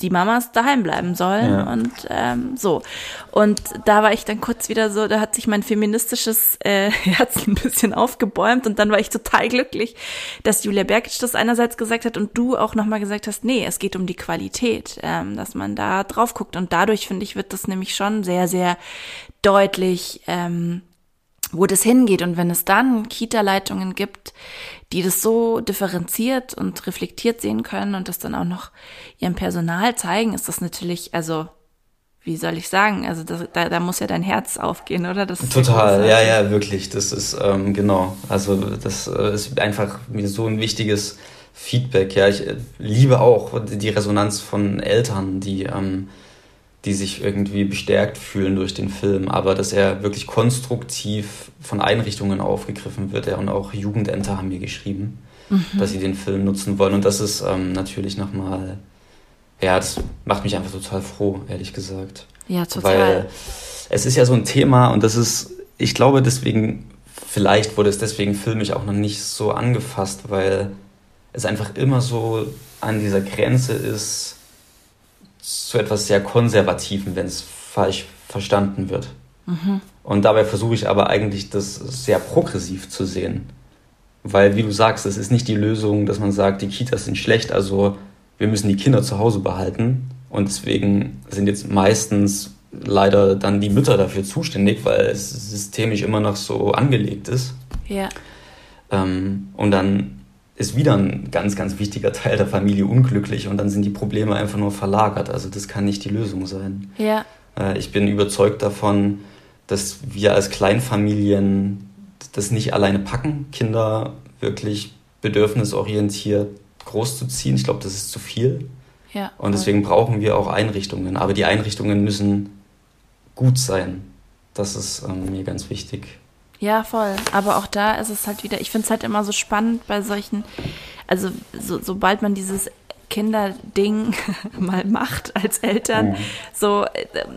die Mamas daheim bleiben sollen ja. und ähm, so. Und da war ich dann kurz wieder so, da hat sich mein feministisches äh, *laughs* Herz ein bisschen aufgebäumt und dann war ich total glücklich, dass Julia Bergic das einerseits gesagt hat und du auch nochmal gesagt hast, nee, es geht um die Qualität, ähm, dass man da drauf guckt. Und dadurch, finde ich, wird das nämlich schon sehr, sehr deutlich, ähm, wo das hingeht. Und wenn es dann Kita-Leitungen gibt, die das so differenziert und reflektiert sehen können und das dann auch noch ihrem Personal zeigen, ist das natürlich, also wie soll ich sagen, also das, da, da muss ja dein Herz aufgehen, oder? Das Total, ja, ja, wirklich. Das ist ähm, genau. Also das äh, ist einfach mir so ein wichtiges Feedback. Ja, ich äh, liebe auch die Resonanz von Eltern, die ähm, die sich irgendwie bestärkt fühlen durch den Film, aber dass er wirklich konstruktiv von Einrichtungen aufgegriffen wird. Ja, und auch Jugendämter haben mir geschrieben, mhm. dass sie den Film nutzen wollen. Und das ist ähm, natürlich nochmal, ja, das macht mich einfach total froh, ehrlich gesagt. Ja, total. Weil es ist ja so ein Thema und das ist, ich glaube deswegen, vielleicht wurde es deswegen filmisch auch noch nicht so angefasst, weil es einfach immer so an dieser Grenze ist, zu etwas sehr Konservativen, wenn es falsch verstanden wird. Mhm. Und dabei versuche ich aber eigentlich, das sehr progressiv zu sehen. Weil, wie du sagst, es ist nicht die Lösung, dass man sagt, die Kitas sind schlecht, also wir müssen die Kinder zu Hause behalten. Und deswegen sind jetzt meistens leider dann die Mütter dafür zuständig, weil es systemisch immer noch so angelegt ist. Ja. Ähm, und dann ist wieder ein ganz, ganz wichtiger Teil der Familie unglücklich und dann sind die Probleme einfach nur verlagert. Also das kann nicht die Lösung sein. Ja. Äh, ich bin überzeugt davon, dass wir als Kleinfamilien das nicht alleine packen, Kinder wirklich bedürfnisorientiert großzuziehen. Ich glaube, das ist zu viel. Ja, und deswegen brauchen wir auch Einrichtungen. Aber die Einrichtungen müssen gut sein. Das ist ähm, mir ganz wichtig. Ja, voll. Aber auch da ist es halt wieder, ich finde es halt immer so spannend bei solchen, also so, sobald man dieses Kinderding *laughs* mal macht als Eltern, mhm. so,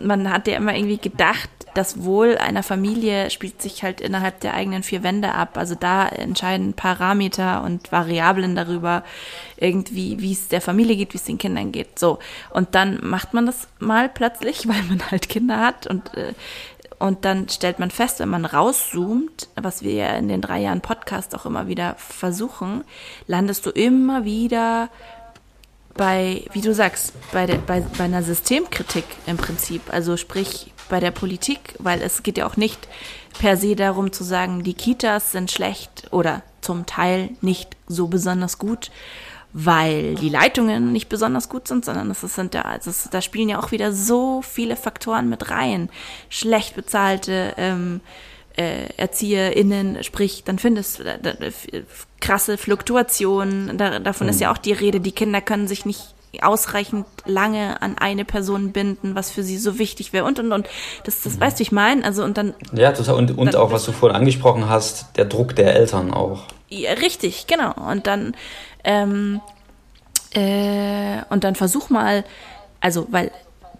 man hat ja immer irgendwie gedacht, das Wohl einer Familie spielt sich halt innerhalb der eigenen vier Wände ab. Also da entscheiden Parameter und Variablen darüber, irgendwie, wie es der Familie geht, wie es den Kindern geht. So. Und dann macht man das mal plötzlich, *laughs* weil man halt Kinder hat und äh, und dann stellt man fest, wenn man rauszoomt, was wir ja in den drei Jahren Podcast auch immer wieder versuchen, landest du immer wieder bei, wie du sagst, bei, der, bei, bei einer Systemkritik im Prinzip. Also sprich bei der Politik, weil es geht ja auch nicht per se darum zu sagen, die Kitas sind schlecht oder zum Teil nicht so besonders gut, weil die Leitungen nicht besonders gut sind, sondern es sind da, also da spielen ja auch wieder so viele Faktoren mit rein. Schlecht bezahlte ähm, äh, ErzieherInnen, sprich, dann findest du äh, krasse Fluktuationen, da, davon mhm. ist ja auch die Rede, die Kinder können sich nicht ausreichend lange an eine Person binden, was für sie so wichtig wäre und und und. Das, das mhm. weißt du, ich meine. Also und dann. Ja, total. Und, und auch, was du vorhin angesprochen hast, der Druck der Eltern auch. Ja, richtig, genau. Und dann ähm, äh, und dann versuch mal, also weil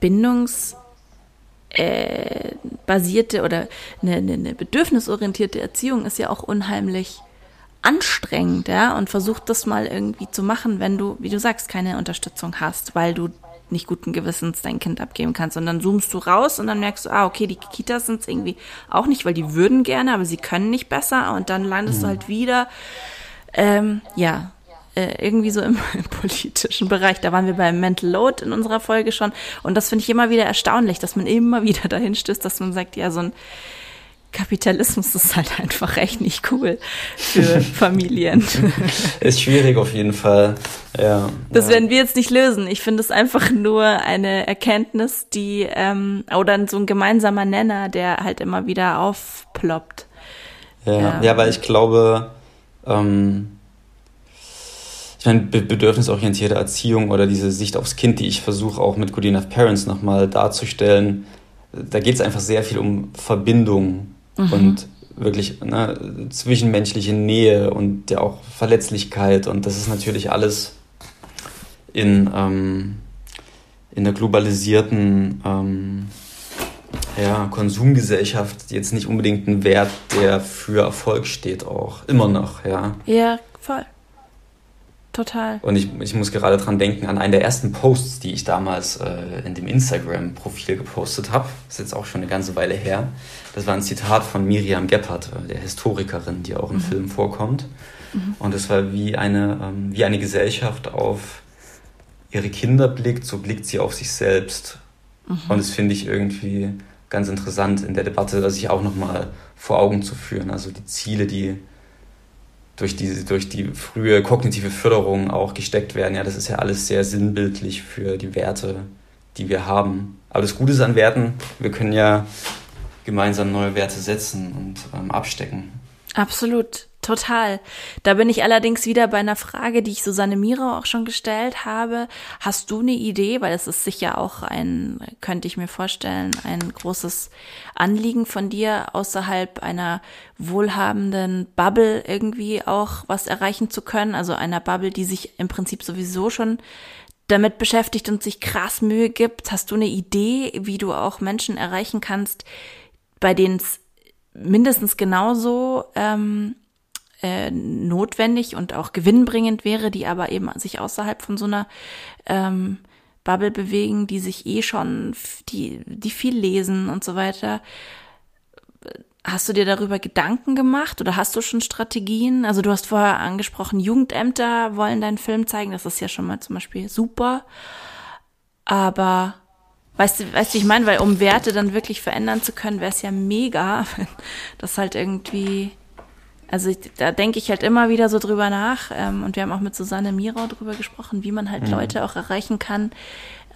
Bindungs äh, basierte oder eine, eine bedürfnisorientierte Erziehung ist ja auch unheimlich anstrengend, ja, und versuch das mal irgendwie zu machen, wenn du, wie du sagst, keine Unterstützung hast, weil du nicht guten Gewissens dein Kind abgeben kannst. Und dann zoomst du raus und dann merkst du, ah, okay, die Kitas sind es irgendwie auch nicht, weil die würden gerne, aber sie können nicht besser. Und dann landest mhm. du halt wieder, ähm, ja, äh, irgendwie so im, *laughs* im, politischen Bereich. Da waren wir beim Mental Load in unserer Folge schon. Und das finde ich immer wieder erstaunlich, dass man immer *laughs* wieder dahin stößt, dass man sagt, ja, so ein Kapitalismus ist halt einfach echt nicht cool für *laughs* Familien. ist schwierig auf jeden Fall. Ja. Das ja. werden wir jetzt nicht lösen. Ich finde es einfach nur eine Erkenntnis, die ähm, oder so ein gemeinsamer Nenner, der halt immer wieder aufploppt. Ja, ja, ja weil ich glaube, ähm, ich meine, bedürfnisorientierte Erziehung oder diese Sicht aufs Kind, die ich versuche auch mit Good Enough Parents nochmal darzustellen, da geht es einfach sehr viel um Verbindung mhm. und wirklich ne, zwischenmenschliche Nähe und ja auch Verletzlichkeit. Und das ist natürlich alles in, ähm, in der globalisierten ähm, ja, Konsumgesellschaft jetzt nicht unbedingt ein Wert, der für Erfolg steht, auch immer noch, ja. Ja, voll. Total. Und ich, ich muss gerade dran denken an einen der ersten Posts, die ich damals äh, in dem Instagram-Profil gepostet habe. Das ist jetzt auch schon eine ganze Weile her. Das war ein Zitat von Miriam Gebhardt, äh, der Historikerin, die auch im mhm. Film vorkommt. Mhm. Und es war wie eine, ähm, wie eine Gesellschaft auf ihre Kinder blickt, so blickt sie auf sich selbst. Mhm. Und das finde ich irgendwie ganz interessant in der Debatte, sich auch nochmal vor Augen zu führen. Also die Ziele, die durch die, durch die frühe kognitive Förderung auch gesteckt werden. Ja, das ist ja alles sehr sinnbildlich für die Werte, die wir haben. Aber das Gute ist an Werten, wir können ja gemeinsam neue Werte setzen und ähm, abstecken. Absolut. Total. Da bin ich allerdings wieder bei einer Frage, die ich Susanne Mira auch schon gestellt habe. Hast du eine Idee, weil es ist sicher auch ein, könnte ich mir vorstellen, ein großes Anliegen von dir, außerhalb einer wohlhabenden Bubble irgendwie auch was erreichen zu können, also einer Bubble, die sich im Prinzip sowieso schon damit beschäftigt und sich krass Mühe gibt. Hast du eine Idee, wie du auch Menschen erreichen kannst, bei denen es mindestens genauso ähm, äh, notwendig und auch gewinnbringend wäre, die aber eben sich außerhalb von so einer ähm, Bubble bewegen, die sich eh schon, die, die viel lesen und so weiter. Hast du dir darüber Gedanken gemacht oder hast du schon Strategien? Also du hast vorher angesprochen, Jugendämter wollen deinen Film zeigen, das ist ja schon mal zum Beispiel super. Aber weißt du, weißt du, ich meine, weil um Werte dann wirklich verändern zu können, wäre es ja mega, *laughs* wenn das halt irgendwie also ich, da denke ich halt immer wieder so drüber nach. Ähm, und wir haben auch mit Susanne Mirau drüber gesprochen, wie man halt mhm. Leute auch erreichen kann,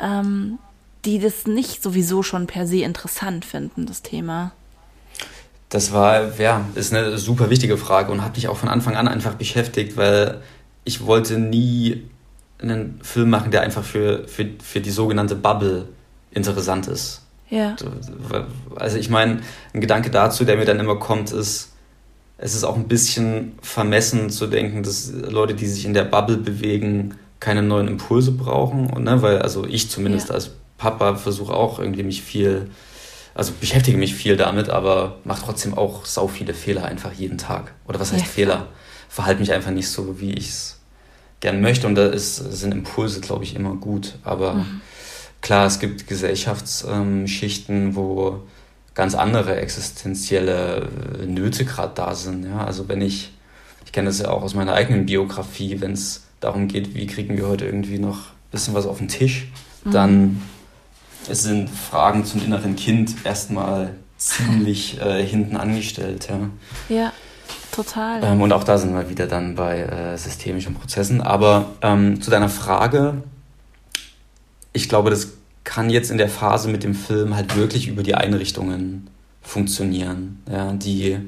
ähm, die das nicht sowieso schon per se interessant finden, das Thema. Das war, ja, ist eine super wichtige Frage und hat mich auch von Anfang an einfach beschäftigt, weil ich wollte nie einen Film machen, der einfach für, für, für die sogenannte Bubble interessant ist. Ja. Also ich meine, ein Gedanke dazu, der mir dann immer kommt, ist, es ist auch ein bisschen vermessen zu denken, dass Leute, die sich in der Bubble bewegen, keine neuen Impulse brauchen. Und, ne, weil, also ich zumindest ja. als Papa versuche auch irgendwie mich viel, also beschäftige mich viel damit, aber mache trotzdem auch sau viele Fehler einfach jeden Tag. Oder was heißt ja. Fehler? Verhalte mich einfach nicht so, wie ich es gern möchte. Und da ist, sind Impulse, glaube ich, immer gut. Aber mhm. klar, es gibt Gesellschaftsschichten, wo ganz andere existenzielle äh, Nöte gerade da sind. Ja? Also wenn ich, ich kenne das ja auch aus meiner eigenen Biografie, wenn es darum geht, wie kriegen wir heute irgendwie noch ein bisschen was auf den Tisch, mhm. dann sind Fragen zum inneren Kind erstmal ziemlich äh, hinten angestellt. Ja, ja total. Ähm, und auch da sind wir wieder dann bei äh, systemischen Prozessen. Aber ähm, zu deiner Frage, ich glaube, das kann jetzt in der Phase mit dem Film halt wirklich über die Einrichtungen funktionieren. Ja, die,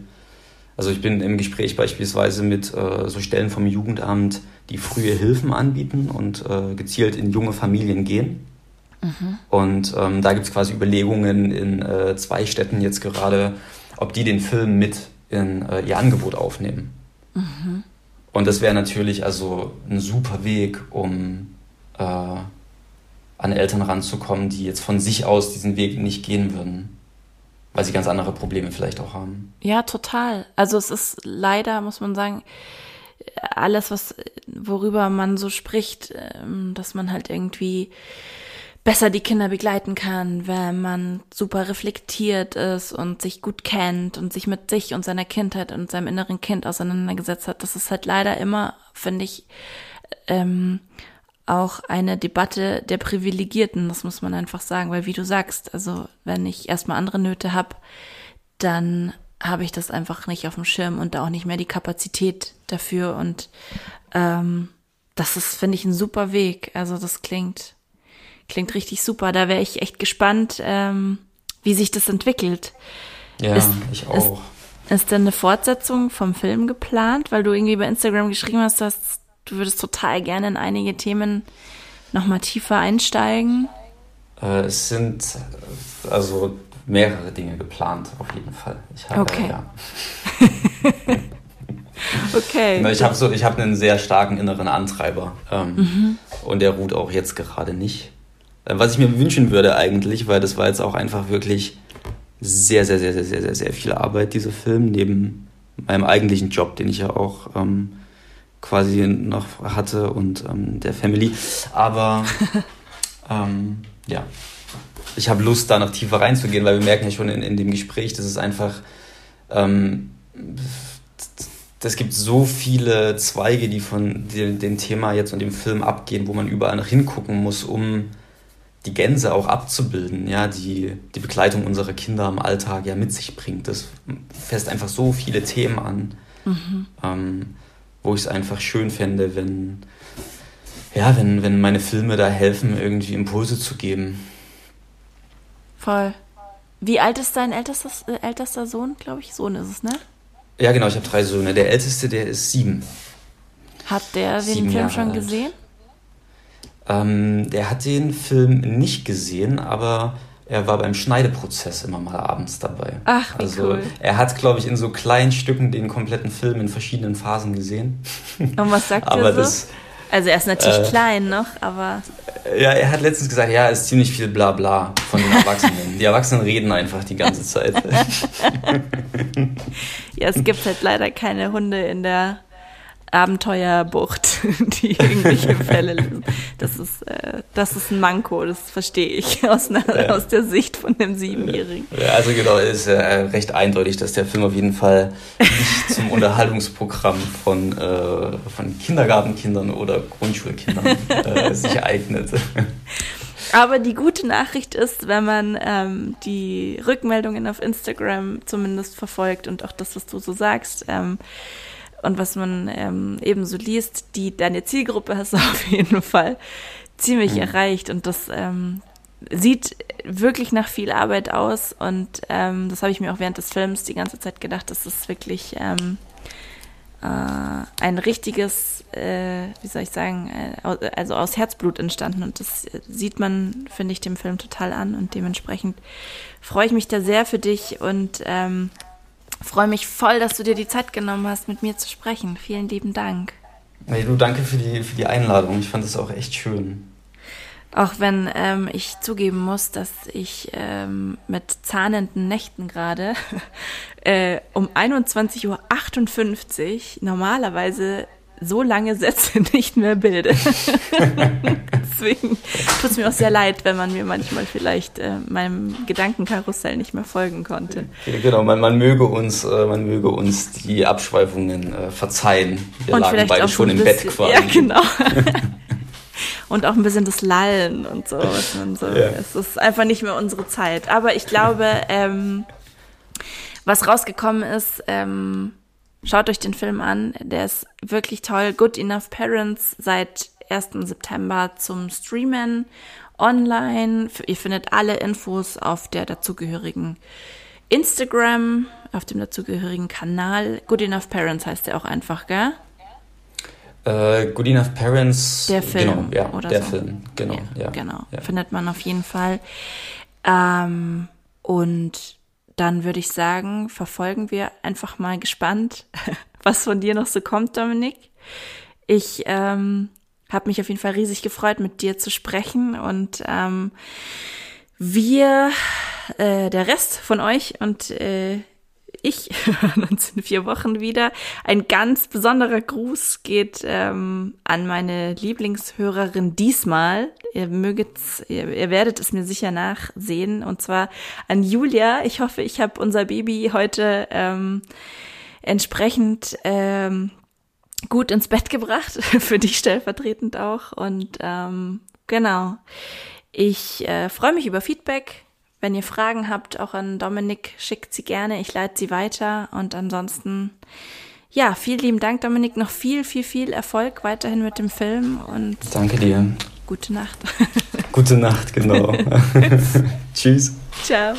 also ich bin im Gespräch beispielsweise mit äh, so Stellen vom Jugendamt, die frühe Hilfen anbieten und äh, gezielt in junge Familien gehen. Mhm. Und ähm, da gibt es quasi Überlegungen in äh, zwei Städten jetzt gerade, ob die den Film mit in äh, ihr Angebot aufnehmen. Mhm. Und das wäre natürlich also ein super Weg, um äh, an Eltern ranzukommen, die jetzt von sich aus diesen Weg nicht gehen würden, weil sie ganz andere Probleme vielleicht auch haben. Ja, total. Also es ist leider, muss man sagen, alles, was, worüber man so spricht, ähm, dass man halt irgendwie besser die Kinder begleiten kann, wenn man super reflektiert ist und sich gut kennt und sich mit sich und seiner Kindheit und seinem inneren Kind auseinandergesetzt hat. Das ist halt leider immer, finde ich, ähm, auch eine Debatte der Privilegierten, das muss man einfach sagen, weil wie du sagst, also wenn ich erstmal andere Nöte habe, dann habe ich das einfach nicht auf dem Schirm und auch nicht mehr die Kapazität dafür und ähm, das ist, finde ich, ein super Weg. Also das klingt, klingt richtig super. Da wäre ich echt gespannt, ähm, wie sich das entwickelt. Ja, ist, ich auch. Ist, ist denn eine Fortsetzung vom Film geplant? Weil du irgendwie bei Instagram geschrieben hast, dass du würdest total gerne in einige Themen nochmal tiefer einsteigen. Äh, es sind also mehrere Dinge geplant, auf jeden Fall. Ich habe, okay. Ja. *laughs* okay. Ich habe so, ich einen sehr starken inneren Antreiber ähm, mhm. und der ruht auch jetzt gerade nicht. Äh, was ich mir wünschen würde eigentlich, weil das war jetzt auch einfach wirklich sehr, sehr, sehr, sehr, sehr, sehr, sehr viel Arbeit, dieser Film, neben meinem eigentlichen Job, den ich ja auch ähm, quasi noch hatte und ähm, der Family. Aber *laughs* ähm, ja, ich habe Lust, da noch tiefer reinzugehen, weil wir merken ja schon in, in dem Gespräch, dass es einfach, ähm, es gibt so viele Zweige, die von dem, dem Thema jetzt und dem Film abgehen, wo man überall noch hingucken muss, um die Gänse auch abzubilden, ja, die die Begleitung unserer Kinder im Alltag ja mit sich bringt. Das fässt einfach so viele Themen an, mhm. ähm, wo ich es einfach schön fände, wenn, ja, wenn, wenn meine Filme da helfen, irgendwie Impulse zu geben. Voll. Wie alt ist dein ältester, äh, ältester Sohn, glaube ich? Sohn ist es, ne? Ja, genau, ich habe drei Söhne. Der älteste, der ist sieben. Hat der den Film Jahre schon alt. gesehen? Ähm, der hat den Film nicht gesehen, aber er war beim Schneideprozess immer mal abends dabei. Ach, wie also cool. er hat, glaube ich, in so kleinen Stücken den kompletten Film in verschiedenen Phasen gesehen. *laughs* Und was sagt er so? Das, also er ist natürlich äh, klein noch, aber. Ja, er hat letztens gesagt, ja, es ist ziemlich viel Blabla von den Erwachsenen. die Erwachsenen reden einfach die ganze Zeit. *laughs* ja, es gibt halt leider keine Hunde in der Abenteuerbucht, *laughs* die irgendwelche Fälle lösen. Das ist, äh, das ist ein Manko, das verstehe ich *laughs* aus, einer, ja. aus der Sicht von dem Siebenjährigen. Ja, also genau, es ist äh, recht eindeutig, dass der Film auf jeden Fall nicht zum *laughs* Unterhaltungsprogramm von, äh, von Kindergartenkindern oder Grundschulkindern äh, sich eignet. Aber die gute Nachricht ist, wenn man ähm, die Rückmeldungen auf Instagram zumindest verfolgt und auch das, was du so sagst, ähm, und was man ähm, eben so liest, die deine Zielgruppe hast du *laughs* auf jeden Fall ziemlich mhm. erreicht. Und das ähm, sieht wirklich nach viel Arbeit aus. Und ähm, das habe ich mir auch während des Films die ganze Zeit gedacht, das ist wirklich ähm, äh, ein richtiges, äh, wie soll ich sagen, äh, also aus Herzblut entstanden. Und das sieht man, finde ich, dem Film total an. Und dementsprechend freue ich mich da sehr für dich. Und ähm, freue mich voll, dass du dir die Zeit genommen hast, mit mir zu sprechen. Vielen lieben Dank. Hey, du, danke für die, für die Einladung. Ich fand es auch echt schön. Auch wenn ähm, ich zugeben muss, dass ich ähm, mit zahnenden Nächten gerade *laughs* äh, um 21.58 Uhr normalerweise so lange Sätze *laughs* nicht mehr bilde. *laughs* Deswegen tut es mir auch sehr leid, wenn man mir manchmal vielleicht äh, meinem Gedankenkarussell nicht mehr folgen konnte. Genau, man, man möge uns, äh, man möge uns die Abschweifungen äh, verzeihen. Wir und lagen beide schon im bisschen, Bett quasi. Ja, genau. *laughs* und auch ein bisschen das Lallen und so. Und so. Ja. Es ist einfach nicht mehr unsere Zeit. Aber ich glaube, ähm, was rausgekommen ist, ähm, Schaut euch den Film an, der ist wirklich toll. Good Enough Parents seit 1. September zum Streamen online. Ihr findet alle Infos auf der dazugehörigen Instagram, auf dem dazugehörigen Kanal. Good Enough Parents heißt der auch einfach, gell? Uh, Good Enough Parents. Der Film. Genau, ja, oder der so. Film, genau. Ja, ja genau. Ja. Findet man auf jeden Fall. Ähm, und dann würde ich sagen, verfolgen wir einfach mal gespannt, *laughs* was von dir noch so kommt, Dominik. Ich ähm, habe mich auf jeden Fall riesig gefreut, mit dir zu sprechen und ähm, wir, äh, der Rest von euch und äh, ich hören uns in vier Wochen wieder. Ein ganz besonderer Gruß geht ähm, an meine Lieblingshörerin diesmal. Ihr möget, ihr, ihr werdet es mir sicher nachsehen. Und zwar an Julia. Ich hoffe, ich habe unser Baby heute ähm, entsprechend ähm, gut ins Bett gebracht, *laughs* für dich stellvertretend auch. Und ähm, genau, ich äh, freue mich über Feedback. Wenn ihr Fragen habt, auch an Dominik, schickt sie gerne. Ich leite sie weiter. Und ansonsten, ja, vielen lieben Dank, Dominik. Noch viel, viel, viel Erfolg weiterhin mit dem Film. Und Danke dir. Gute Nacht. Gute Nacht, genau. *laughs* *laughs* Tschüss. Ciao.